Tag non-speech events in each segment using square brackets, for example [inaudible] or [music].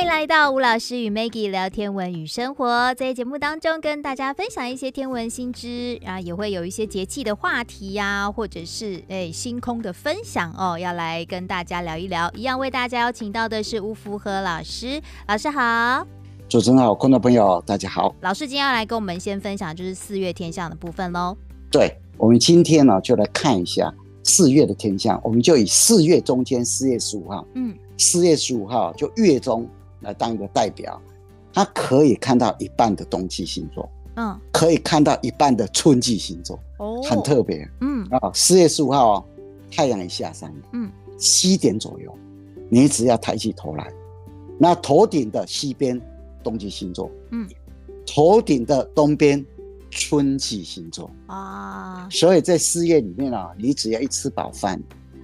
欢迎来到吴老师与 Maggie 聊天文与生活，在节目当中跟大家分享一些天文新知，然后也会有一些节气的话题呀、啊，或者是诶星空的分享哦，要来跟大家聊一聊。一样为大家邀请到的是吴福和老师，老师好，主持人好，观众朋友大家好。老师今天要来跟我们先分享就是四月天象的部分喽。对，我们今天呢就来看一下四月的天象，我们就以四月中间四月十五号，嗯，四月十五号就月中。来当一个代表，他可以看到一半的冬季星座，嗯，可以看到一半的春季星座，哦，很特别，嗯。啊，四月十五号哦，太阳一下山，嗯，七点左右，你只要抬起头来，那头顶的西边冬季星座，嗯，头顶的东边春季星座。啊，所以在四月里面啊，你只要一吃饱饭，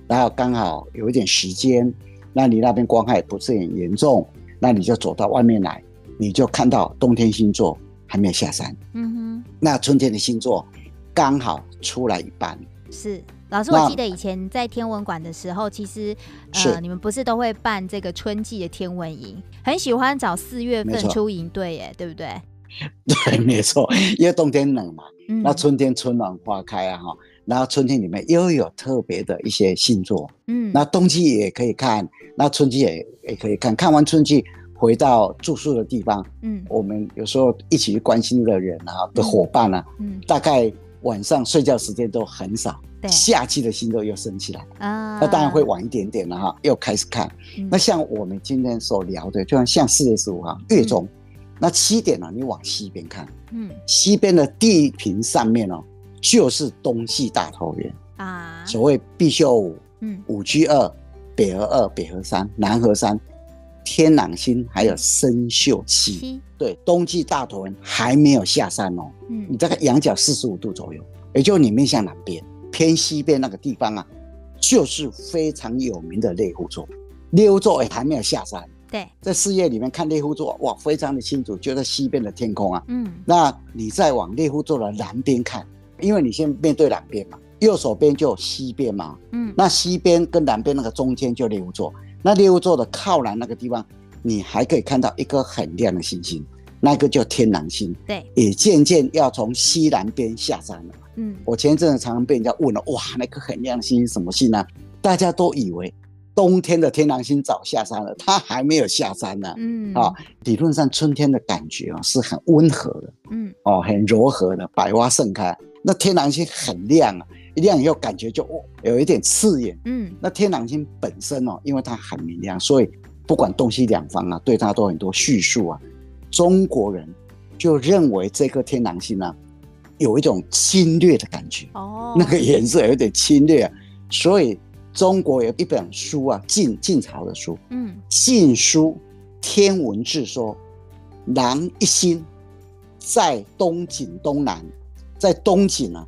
然后刚好有一点时间，那你那边光害不是很严重。那你就走到外面来，你就看到冬天星座还没有下山，嗯哼，那春天的星座刚好出来一半。是老师，我记得以前在天文馆的时候，其实呃，你们不是都会办这个春季的天文营，很喜欢找四月份出营队，耶，对不对？[laughs] 对，没错，因为冬天冷嘛，嗯、那春天春暖花开啊，哈，然后春天里面又有特别的一些星座，嗯，那冬季也可以看。那春季也也可以看，看完春季回到住宿的地方，嗯，我们有时候一起去关心的人啊，的伙伴啊，嗯，大概晚上睡觉时间都很少，对，夏季的星座又升起来。啊，那当然会晚一点点了哈，又开始看。那像我们今天所聊的，就像像四月十五号月中，那七点呢，你往西边看，嗯，西边的地平上面哦，就是冬季大桃园啊，所谓必修五，嗯，五居二。北河二、北河三、南河三、天狼星，还有参宿七。对，冬季大桃源还没有下山哦。嗯，你大概仰角四十五度左右，也就你面向南边，偏西边那个地方啊，就是非常有名的猎户座。猎户座也还没有下山。对，在四月里面看猎户座，哇，非常的清楚，就在西边的天空啊。嗯，那你再往猎户座的南边看，因为你先面对南边嘛。右手边就西边嘛，嗯，那西边跟南边那个中间就猎户座，那猎户座的靠南那个地方，你还可以看到一颗很亮的星星，那个叫天狼星，对，也渐渐要从西南边下山了。嗯，我前一阵子常常被人家问了，哇，那颗很亮的星星什么星呢？大家都以为冬天的天狼星早下山了，它还没有下山呢。嗯，啊，理论上春天的感觉啊是很温和的，嗯，哦，很柔和的，百花盛开，那天狼星很亮啊。一亮以后，感觉就哦，有一点刺眼。嗯，那天狼星本身哦，因为它很明亮，所以不管东西两方啊，对它都很多叙述啊。中国人就认为这颗天狼星呢，有一种侵略的感觉。哦，那个颜色有点侵略啊，所以中国有一本书啊，晋晋朝的书，嗯，《晋书·天文志》说：“狼一星在东景东南，在东景啊。”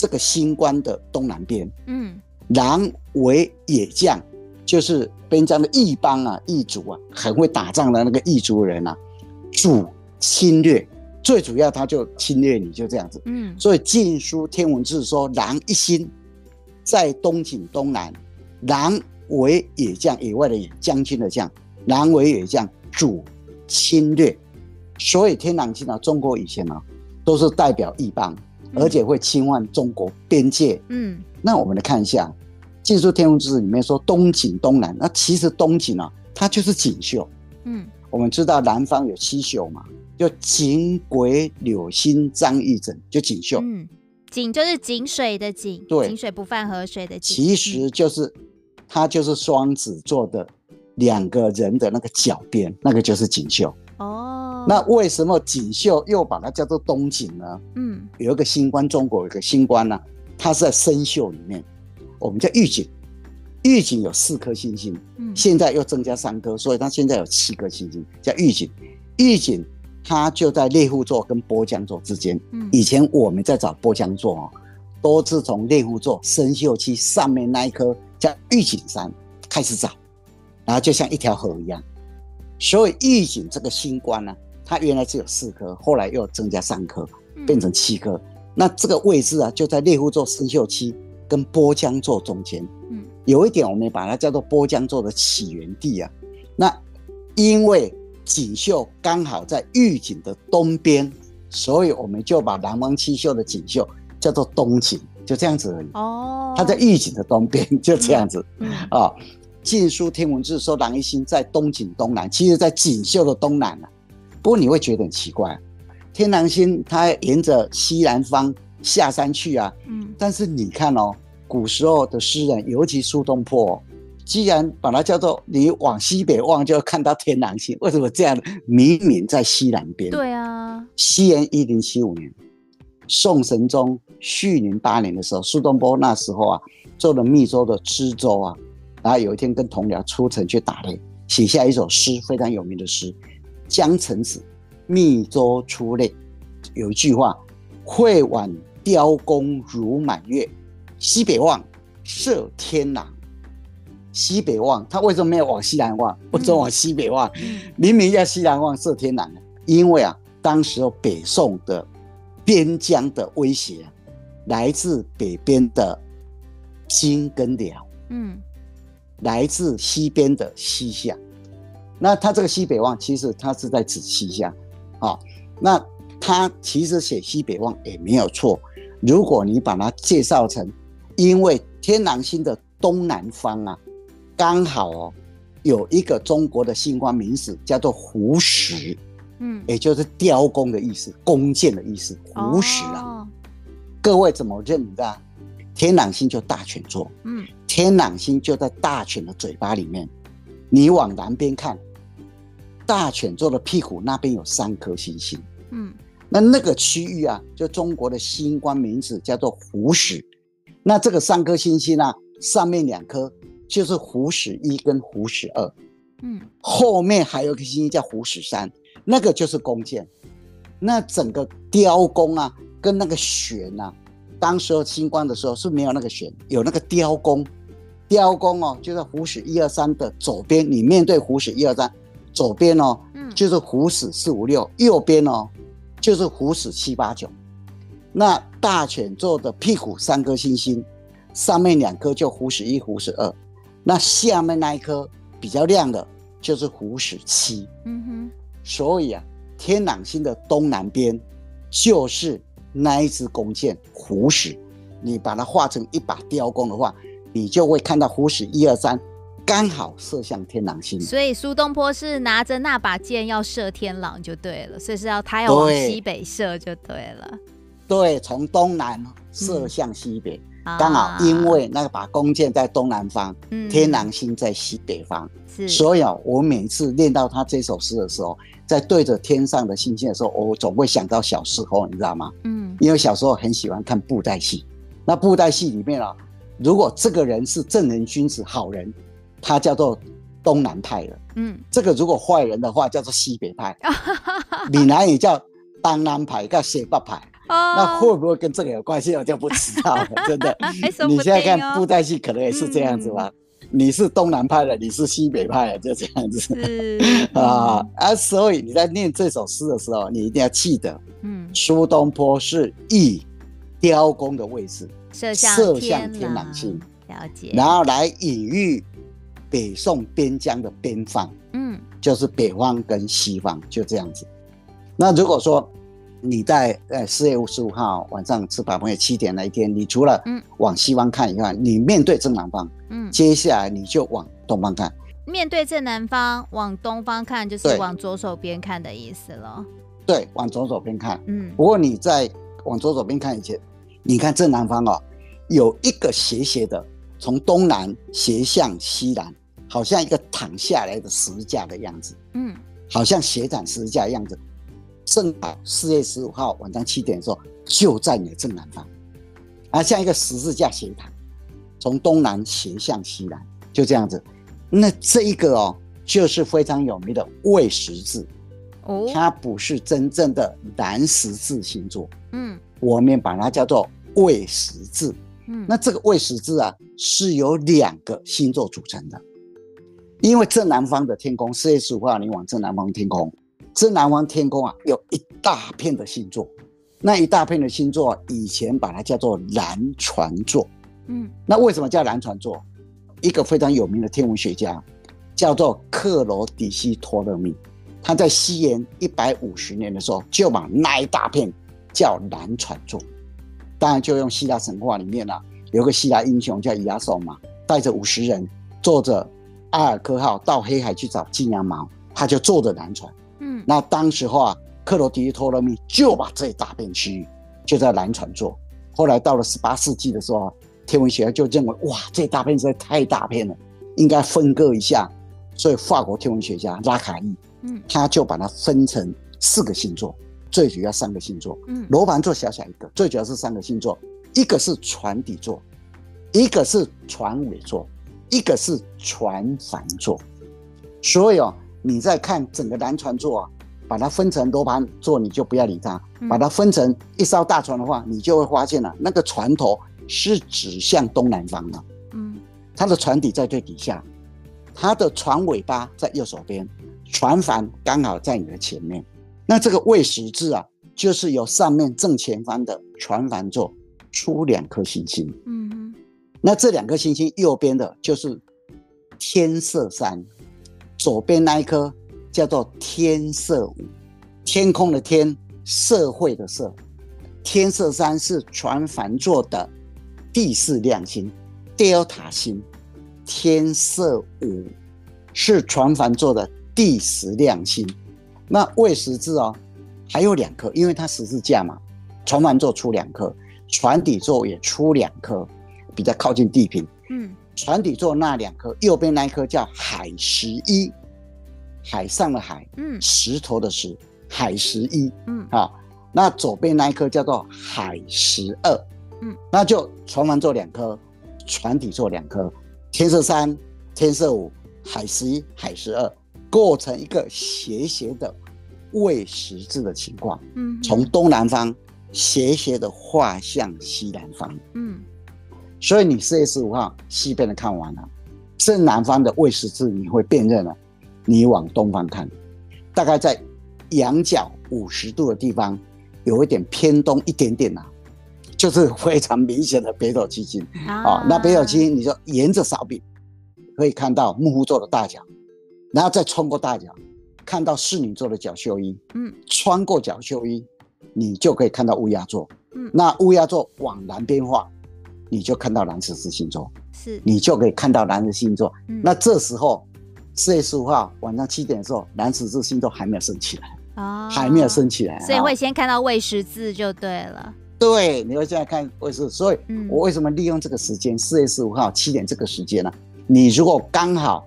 这个新官的东南边，嗯，狼为野将，就是边疆的异邦啊、异族啊，很会打仗的那个异族人啊，主侵略，最主要他就侵略你，就这样子，嗯，所以《晋书·天文志》说，狼一心在东景东南，狼为野将，野外的野，将军的将，狼为野将，主侵略，所以天狼星啊，中国以前呢、啊，都是代表异邦。而且会侵犯中国边界。嗯，那我们来看一下《晋书天文志》里面说东景东南，那其实东景啊，它就是锦绣。嗯，我们知道南方有七宿嘛，就景、癸、柳、辛、张、乙、艮，就锦绣。嗯，井就是井水的井，对，井水不犯河水的井。其实就是它就是双子座的两个人的那个脚边，那个就是锦绣。哦，那为什么锦绣又把它叫做东锦呢？嗯，有一个星官，中国有一个星官呢、啊，它是在生宿里面，我们叫玉井，玉井有四颗星星，嗯，现在又增加三颗，所以它现在有七颗星星，叫玉井。玉井它就在猎户座跟波江座之间。嗯，以前我们在找波江座哦，都是从猎户座生锈期上面那一颗叫玉井山开始找，然后就像一条河一样。所以玉井这个星官呢，它原来只有四颗，后来又增加三颗，变成七颗。嗯、那这个位置啊，就在猎户座参宿期跟波江座中间。嗯有一点我们把它叫做波江座的起源地啊。那因为锦绣刚好在玉井的东边，所以我们就把南方七秀的锦绣叫做东锦，就这样子而已。哦，它在玉井的东边，就这样子。嗯，啊、哦，《晋书·天文志》说郎一星在东锦东南，其实在锦绣的东南、啊、不过你会觉得很奇怪，天狼星它沿着西南方下山去啊。嗯，但是你看哦。古时候的诗人，尤其苏东坡，既然把它叫做你往西北望，就看到天狼星。为什么这样？明明在西南边。对啊。西元一零七五年，宋神宗续宁八年的时候，苏东坡那时候啊，做了密州的知州啊，然后有一天跟同僚出城去打猎，写下一首诗，非常有名的诗《江城子·密州出猎》，有一句话：“会挽雕弓如满月。”西北望，射天狼。西北望，他为什么没有往西南望？不准往西北望，明明要西南望射天狼。因为啊，当时候北宋的边疆的威胁来自北边的金跟辽，嗯，来自西边的西夏。那他这个西北望，其实他是在指西夏啊。那他其实写西北望也没有错。如果你把它介绍成因为天狼星的东南方啊，刚好哦，有一个中国的星官名史叫做胡石，嗯，也就是雕弓的意思，弓箭的意思。胡石啊，哦、各位怎么认的？天狼星就大犬座，嗯，天狼星就在大犬的嘴巴里面。你往南边看，大犬座的屁股那边有三颗星星，嗯，那那个区域啊，就中国的星官名字叫做虎矢。那这个三颗星星呢、啊，上面两颗就是虎矢一跟虎矢二，嗯，后面还有一颗星星叫虎矢三，那个就是弓箭。那整个雕弓啊，跟那个弦啊，当时候星官的时候是没有那个弦，有那个雕弓。雕弓哦，就在虎矢一二三的左边，你面对虎矢一二三，左边哦，嗯，就是虎死四五六，右边哦，就是虎死七八九。那大犬座的屁股三颗星星，上面两颗就虎死一、虎死二，那下面那一颗比较亮的，就是虎死七。嗯哼，所以啊，天狼星的东南边就是那一支弓箭虎死，你把它画成一把雕弓的话，你就会看到虎死一二三刚好射向天狼星。所以苏东坡是拿着那把剑要射天狼就对了，所以是要他要往西北射就对了。对，从东南射向西北，刚、嗯、好因为那把弓箭在东南方，嗯、天狼星在西北方，是。所以啊，我每次念到他这首诗的时候，在对着天上的星星的时候，我总会想到小时候，你知道吗？嗯，因为小时候很喜欢看布袋戏，那布袋戏里面啊，如果这个人是正人君子、好人，他叫做东南派了，嗯，这个如果坏人的话，叫做西北派，[laughs] 闽南语叫东南派叫西北派。Oh, 那会不会跟这个有关系？我就不知道了，真的。[laughs] 你现在看布袋戏，可能也是这样子吧？嗯、你是东南派的，你是西北派的，就这样子。是 [laughs] 啊啊！所以你在念这首诗的时候，你一定要记得，嗯，苏东坡是以雕工的位置射向射向天狼星，了解。然后来隐喻北宋边疆的边方，嗯，就是北方跟西方，就这样子。那如果说，你在呃四月五十五号晚上吃饱朋友七点那一天，你除了嗯往西方看以外，嗯、你面对正南方，嗯，接下来你就往东方看。面对正南方，往东方看就是往左手边看的意思了。对，往左手边看。嗯，不过你在往左手边看以前，你看正南方哦，有一个斜斜的，从东南斜向西南，好像一个躺下来的十字架的样子。嗯，好像斜斩十字架的样子。正好四月十五号晚上七点的时候，就在你的正南方，啊，像一个十字架斜躺，从东南斜向西南，就这样子。那这一个哦，就是非常有名的未十字，哦，它不是真正的南十字星座，嗯，我们把它叫做未十字，嗯，那这个未十字啊，是由两个星座组成的，因为正南方的天空，四月十五号你往正南方天空。正南方天空啊，有一大片的星座，那一大片的星座啊，以前把它叫做蓝船座。嗯，那为什么叫蓝船座？一个非常有名的天文学家叫做克罗底西托勒密，他在西元一百五十年的时候，就把那一大片叫蓝船座。当然，就用希腊神话里面啊，有个希腊英雄叫亚索马，带着五十人坐着阿尔科号到黑海去找金羊毛，他就坐着南船。嗯，那当时候啊，克罗狄托勒密就把这一大片区域就在南船做。后来到了十八世纪的时候，天文学家就认为，哇，这大片实在太大片了，应该分割一下。所以法国天文学家拉卡伊，嗯，他就把它分成四个星座。最主要三个星座，嗯，罗盘座小小一个，最主要是三个星座，一个是船底座，一个是船尾座，一个是船帆座。所以哦，你在看整个南船座啊，把它分成罗盘座，你就不要理它；把它分成一艘大船的话，你就会发现了，那个船头是指向东南方的，嗯，它的船底在最底下，它的船尾巴在右手边，船帆刚好在你的前面。那这个未时字啊，就是由上面正前方的船帆座出两颗星星。嗯哼，那这两颗星星右边的就是天色三，左边那一颗叫做天色五，天空的天，社会的社，天色三是船帆座的第四亮星，德尔塔星，天色五是船帆座的第十亮星。那未十字哦，还有两颗，因为它十字架嘛，船帆座出两颗，船底座也出两颗，比较靠近地平。嗯，船底座那两颗，右边那一颗叫海十一，海上的海，嗯，石头的石，海十一，嗯，啊，那左边那一颗叫做海十二，嗯，那就船帆座两颗，船底座两颗，天色三，天色五，海十一，海十二。构成一个斜斜的未十字的情况，嗯，从东南方斜斜的画向西南方，嗯，所以你四月十五号西边的看完了，正南方的未十字你会辨认了，你往东方看，大概在仰角五十度的地方，有一点偏东一点点呐、啊，就是非常明显的北斗七星。啊、哦，那北斗七星你就沿着扫柄可以看到木户座的大角。然后再穿过大角，看到侍女座的角宿一，嗯，穿过角宿一，你就可以看到乌鸦座，嗯，那乌鸦座往南边画，你就看到南十字星座，是，你就可以看到南十字星座。嗯，那这时候四月十五号晚上七点的时候，南十字星座还没有升起来，哦，还没有升起来，所以会先看到未十字就对了。对，你会现在看未时，所以我为什么利用这个时间，四月十五号七点这个时间呢？你如果刚好。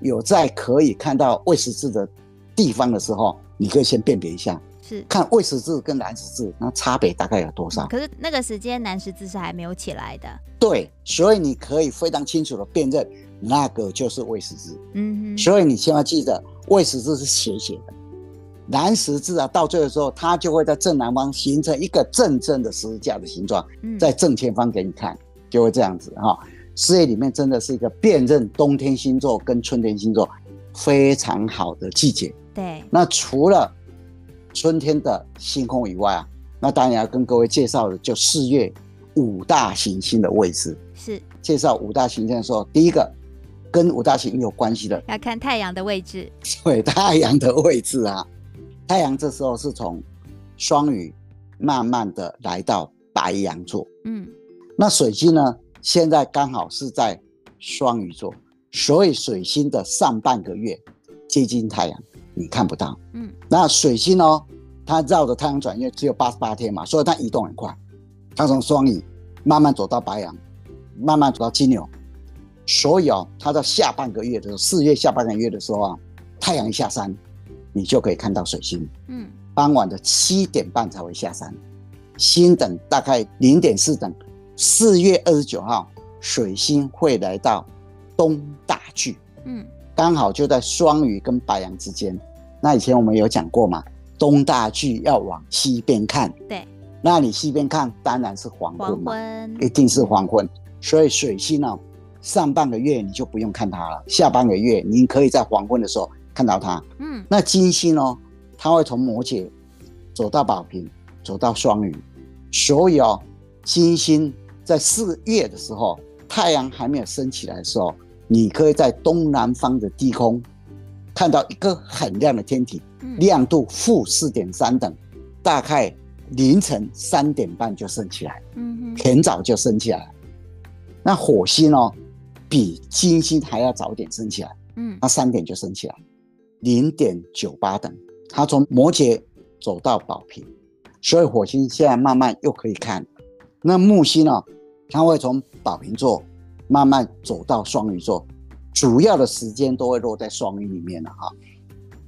有在可以看到未时字的地方的时候，你可以先辨别一下，是看未时字跟南时字，那差别大概有多少？嗯、可是那个时间南时字是还没有起来的。对，所以你可以非常清楚的辨认那个就是未时字。嗯哼，所以你千万记得，未时字是斜斜的，南十字啊，到最后的时候，它就会在正南方形成一个正正的十字架的形状，在正前方给你看，就会这样子哈。四月里面真的是一个辨认冬天星座跟春天星座非常好的季节。对，那除了春天的星空以外啊，那当然要跟各位介绍的就四月五大行星的位置。是，介绍五大行星的时候，第一个跟五大行星有关系的，要看太阳的位置。对，太阳的位置啊，太阳这时候是从双鱼慢慢的来到白羊座。嗯，那水星呢？现在刚好是在双鱼座，所以水星的上半个月接近太阳，你看不到。嗯，那水星哦，它绕着太阳转，因为只有八十八天嘛，所以它移动很快。它从双鱼慢慢走到白羊，慢慢走到金牛，所以哦，它到下半个月的时候，四月下半个月的时候啊，太阳一下山，你就可以看到水星。嗯，傍晚的七点半才会下山，星等大概零点四等。四月二十九号，水星会来到东大距，嗯，刚好就在双鱼跟白羊之间。那以前我们有讲过嘛，东大距要往西边看，对，那你西边看当然是黄昏嘛，黄昏，一定是黄昏。所以水星呢，上半个月你就不用看它了，下半个月你可以在黄昏的时候看到它。嗯，那金星呢，它会从摩羯走到宝瓶，走到双鱼，所以哦，金星。在四月的时候，太阳还没有升起来的时候，你可以在东南方的低空看到一个很亮的天体，亮度负四点三等，大概凌晨三点半就升起来，嗯，很早就升起来。那火星哦，比金星还要早点升起来，嗯，它三点就升起来，零点九八等，它从摩羯走到宝瓶，所以火星现在慢慢又可以看。那木星呢，它会从宝瓶座慢慢走到双鱼座。主要的时间都会落在双鱼里面了哈，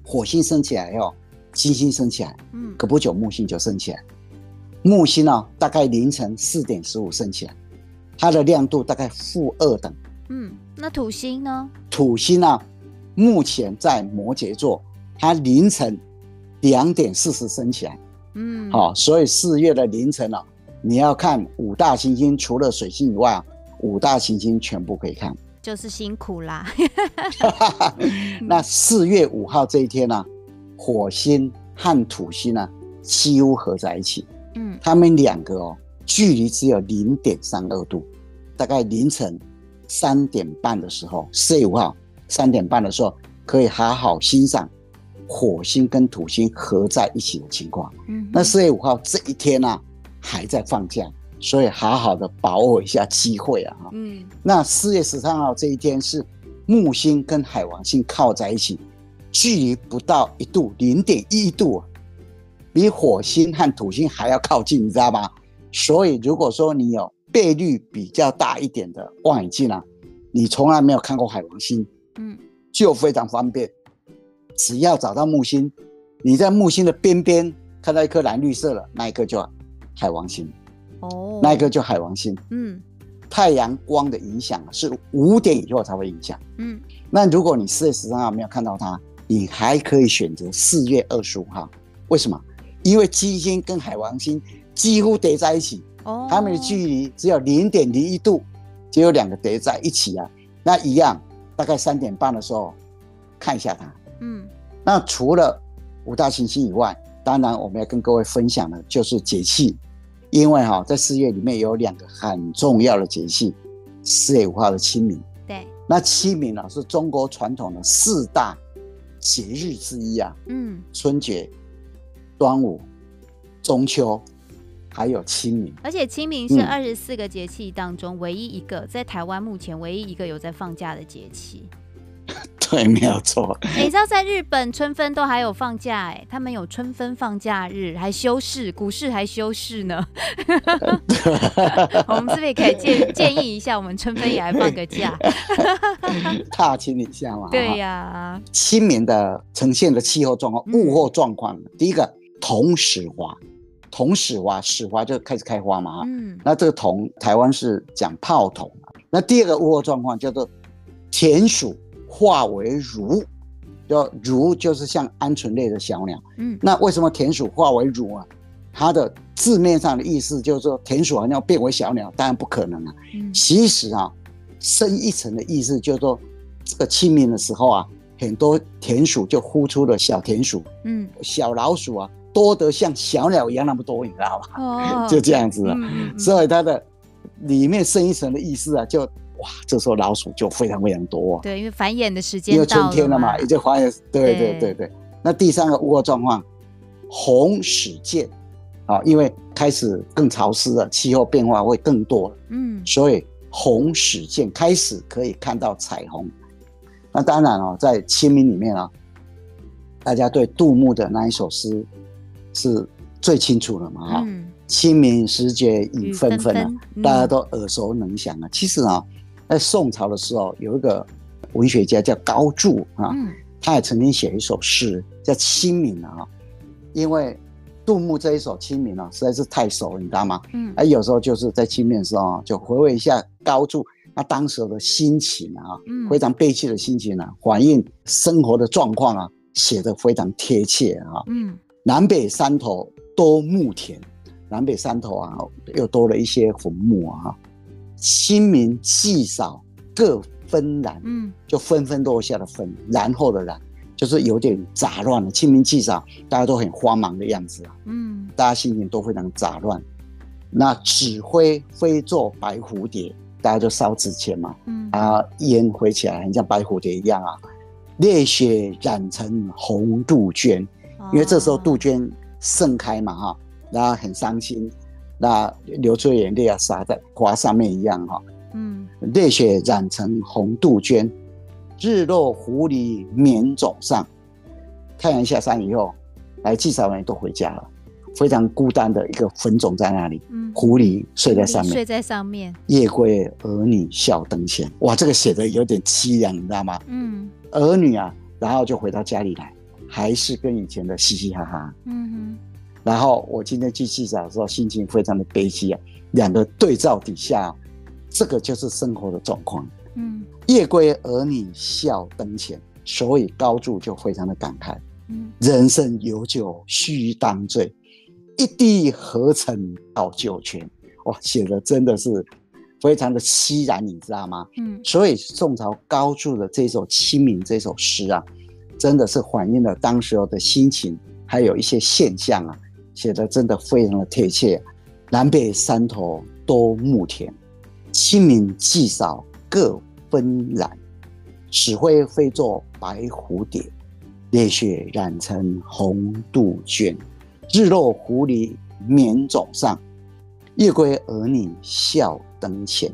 火星升起来以后，金星升起来，嗯，隔不久木星就升起来。木星呢，大概凌晨四点十五升起来，它的亮度大概负二等。嗯，那土星呢？土星呢，目前在摩羯座，它凌晨两点四十升起来。嗯，好，所以四月的凌晨呢，你要看五大行星，除了水星以外，五大行星全部可以看。就是辛苦啦。[laughs] 那四月五号这一天呢、啊，火星和土星呢几乎合在一起。嗯，他们两个哦，距离只有零点三二度，大概凌晨三点半的时候，四月五号三点半的时候，可以好好欣赏火星跟土星合在一起的情况。嗯，那四月五号这一天呢、啊，还在放假。所以好好的把握一下机会啊！嗯，那四月十三号这一天是木星跟海王星靠在一起，距离不到一度，零点一度，比火星和土星还要靠近，你知道吗？所以如果说你有倍率比较大一点的望远镜啊，你从来没有看过海王星，嗯，就非常方便，只要找到木星，你在木星的边边看到一颗蓝绿色了，那一颗就海王星。哦，那一个就海王星。嗯，太阳光的影响是五点以后才会影响。嗯，那如果你四月十三号没有看到它，你还可以选择四月二十五号。为什么？因为金星跟海王星几乎叠在一起，哦，它们的距离只有零点零一度，只有两个叠在一起啊。那一样，大概三点半的时候看一下它。嗯，那除了五大行星以外，当然我们要跟各位分享的就是节气。因为哈，在四月里面有两个很重要的节气，四月五号的清明。对，那清明呢是中国传统的四大节日之一啊。嗯，春节、端午、中秋，还有清明。而且清明是二十四个节气当中唯一一个在台湾目前唯一一个有在放假的节气。对，没有错。你知道在日本春分都还有放假哎，他们有春分放假日，还休市，股市还休市呢。[laughs] 我们是不是也可以建建议一下，我们春分也来放个假，[laughs] 踏青一下嘛？对呀、啊。清明的呈现的气候状况、物候状况，嗯、第一个桐始花，桐始花，始花就开始开花嘛。嗯。那这个桐，台湾是讲泡桐。那第二个物候状况叫做田鼠。化为鹭，叫鹭就是像鹌鹑类的小鸟。嗯，那为什么田鼠化为鹭啊？它的字面上的意思就是说田鼠好像变为小鸟，当然不可能啊。嗯，其实啊，深一层的意思就是说，这个清明的时候啊，很多田鼠就孵出了小田鼠。嗯，小老鼠啊，多得像小鸟一样那么多，你知道吧？哦，[laughs] 就这样子啊。嗯嗯嗯，所以它的里面深一层的意思啊，就。哇，这时候老鼠就非常非常多。啊对，因为繁衍的时间因为春天了嘛，已经繁衍。对对对对。那第三个物候状况，红始见，啊，因为开始更潮湿了，气候变化会更多了。嗯，所以红始见开始可以看到彩虹。那当然哦，在清明里面啊，大家对杜牧的那一首诗是最清楚了嘛，哈、嗯。清明时节雨纷纷啊，大家都耳熟能详啊。其实啊。在宋朝的时候，有一个文学家叫高柱啊，嗯、他也曾经写一首诗叫《清明》啊。因为杜牧这一首《清明》啊实在是太熟了，你知道吗？嗯，哎，有时候就是在清明的时候，就回味一下高柱他当时的心情啊，嗯、非常悲戚的心情啊，反映生活的状况啊，写得非常贴切啊。嗯，南北山头多牧田，南北山头啊又多了一些坟墓啊。清明既扫各纷然，嗯，就纷纷落下的纷，然后的然，就是有点杂乱了。清明祭扫，大家都很慌忙的样子啊，嗯，大家心情都非常杂乱。那纸灰飞作白蝴蝶，大家就烧纸钱嘛，嗯，啊，烟飞起来很像白蝴蝶一样啊。烈血染成红杜鹃，因为这时候杜鹃盛开嘛哈，然后很伤心，那流出眼泪啊洒在花上面一样哈。嗯，泪血染成红杜鹃，日落狐狸眠种上。太阳下山以后，来祭扫人都回家了，非常孤单的一个坟冢在那里。嗯，狐狸睡在上面，睡在上面。夜归儿女笑灯前。哇，这个写的有点凄凉，你知道吗？嗯。儿女啊，然后就回到家里来，还是跟以前的嘻嘻哈哈。嗯哼。然后我今天去祭扫的时候，心情非常的悲戚啊。两个对照底下，这个就是生活的状况。嗯。夜归儿女笑灯前，所以高柱就非常的感慨。嗯。人生有酒须当醉，一滴何曾到九泉。哇，写的真的是。非常的凄然，你知道吗？嗯，所以宋朝高柱的这首《清明》这首诗啊，真的是反映了当时候的心情，还有一些现象啊，写的真的非常的贴切。南北山头多牧田，清明祭扫各纷然，纸灰飞作白蝴蝶，泪血染成红杜鹃，日落狐狸眠冢上，夜归儿女笑灯前，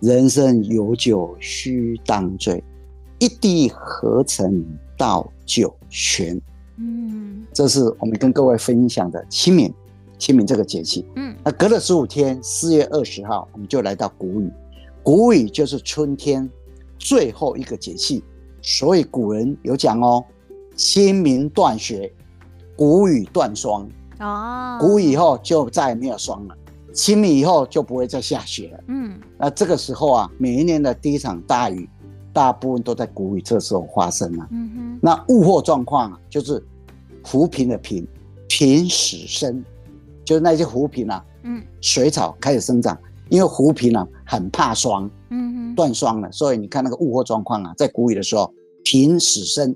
人生有酒须当醉，一滴何曾到九泉。嗯，这是我们跟各位分享的清明，清明这个节气。嗯，那隔了十五天，四月二十号，我们就来到谷雨。谷雨就是春天最后一个节气，所以古人有讲哦，清明断雪，谷雨断霜。哦，谷雨以后就再也没有霜了。清明以后就不会再下雪了。嗯，那这个时候啊，每一年的第一场大雨，大部分都在谷雨这时候发生了。嗯哼，那物候状况啊，就是浮萍的萍，萍始生，就是那些浮萍啊，嗯，水草开始生长，因为浮萍啊很怕霜，嗯哼，断霜了，所以你看那个物候状况啊，在谷雨的时候，萍始生，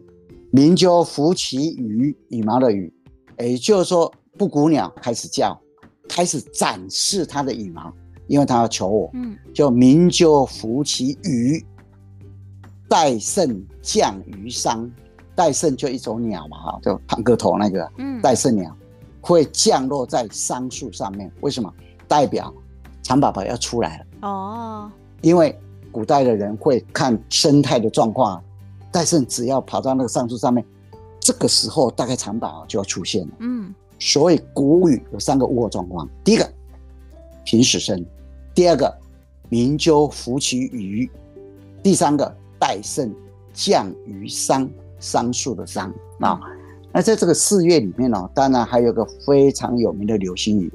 鸣鸠拂其羽，羽毛的羽，也就是说布谷鸟开始叫。开始展示它的羽毛，因为它要求我。嗯，就鸣鸠拂其羽，戴胜降于桑。戴胜就一种鸟嘛，哈，就胖个头那个。嗯，戴胜鸟会降落在桑树上面，为什么？代表蚕宝宝要出来了。哦，因为古代的人会看生态的状况，戴胜只要跑到那个桑树上面，这个时候大概蚕宝宝就要出现了。嗯。所以古语有三个物候状况：第一个，平始生；第二个，鸣鸠拂其羽；第三个，戴胜降于桑，桑树的桑啊。那在这个四月里面呢，当然还有个非常有名的流星雨，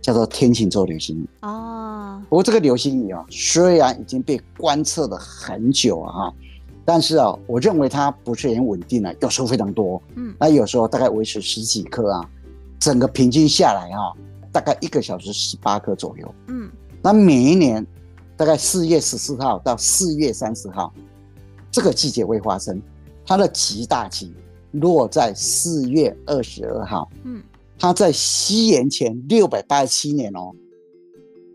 叫做天琴座流星雨。哦。不过这个流星雨啊，虽然已经被观测了很久啊哈。但是啊，我认为它不是很稳定啊，有时候非常多，嗯，那有时候大概维持十几颗啊。整个平均下来啊，大概一个小时十八颗左右。嗯，那每一年大概四月十四号到四月三十号，这个季节会发生。它的极大极落在四月二十二号。嗯，它在西元前六百八十七年哦，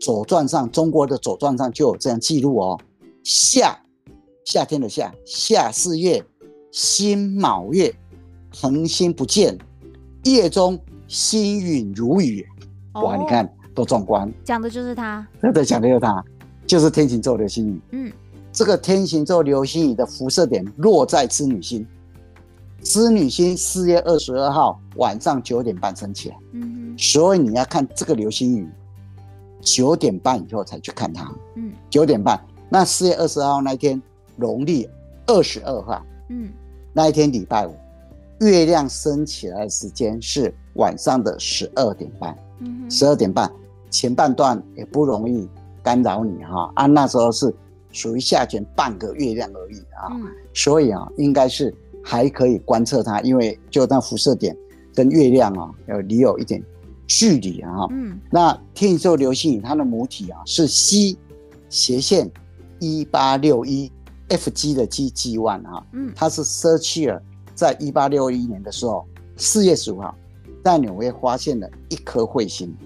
《左传》上中国的《左传》上就有这样记录哦。夏，夏天的夏，夏四月辛卯月，恒星不见，夜中。星陨如雨，哇！你看多壮观，讲的就是他。对对，讲的就是它，就是天琴座流星雨。嗯，这个天琴座流星雨的辐射点落在织女星，织女星四月二十二号晚上九点半升起来。嗯哼，所以你要看这个流星雨，九点半以后才去看它。嗯，九点半。那四月二十二号那一天，农历二十二号。嗯，那一天礼拜五，月亮升起来的时间是。晚上的十二点半，嗯十二点半前半段也不容易干扰你哈啊，那时候是属于下潜半个月亮而已啊，所以啊，应该是还可以观测它，因为就那辐射点跟月亮啊有离有一点距离啊。嗯，那天宇宙流星雨它的母体啊是 C 斜线一八六一 F G 的 G G one 啊，嗯，它是 Searcher 在一八六一年的时候四月十五号。在纽约发现了一颗彗星，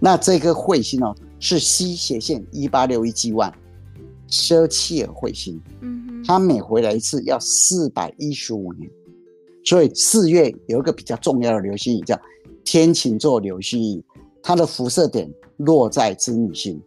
那这颗彗星哦是西斜线一八六一 G one，舍契尔彗星。嗯哼，它每回来一次要四百一十五年。所以四月有一个比较重要的流星雨叫天琴座流星雨，它的辐射点落在织女星，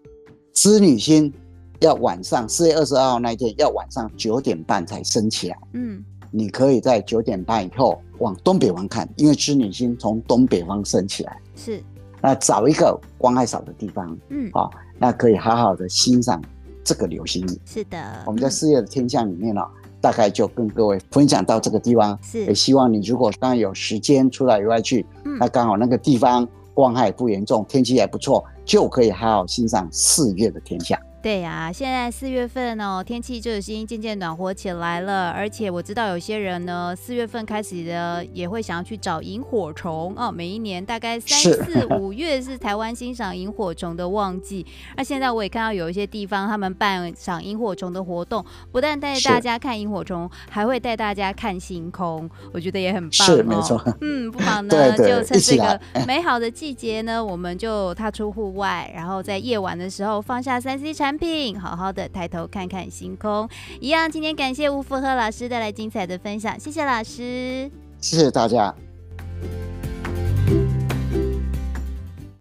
织女星要晚上四月二十二号那一天要晚上九点半才升起来。嗯，你可以在九点半以后往东北方看，因为织女星从东北方升起来。是，那找一个光害少的地方，嗯，啊，那可以好好的欣赏这个流星雨。是的，我们在四月的天象里面呢、哦。大概就跟各位分享到这个地方，是也希望你如果刚刚有时间出来以外去，嗯、那刚好那个地方光害不严重，天气还不错，就可以好好欣赏四月的天象。对呀、啊，现在四月份哦，天气就已经渐渐暖和起来了。而且我知道有些人呢，四月份开始的也会想要去找萤火虫哦。每一年大概三四五月是台湾欣赏萤火虫的旺季。那现在我也看到有一些地方他们办赏萤火虫的活动，不但带大家看萤火虫，还会带大家看星空。我觉得也很棒哦。是没错。嗯，不妨呢 [laughs] 就趁这个 [laughs] 美好的季节呢，我们就踏出户外，然后在夜晚的时候放下三 C 产品。产品，好好的抬头看看星空。一样，今天感谢吴福和老师带来精彩的分享，谢谢老师，谢谢大家。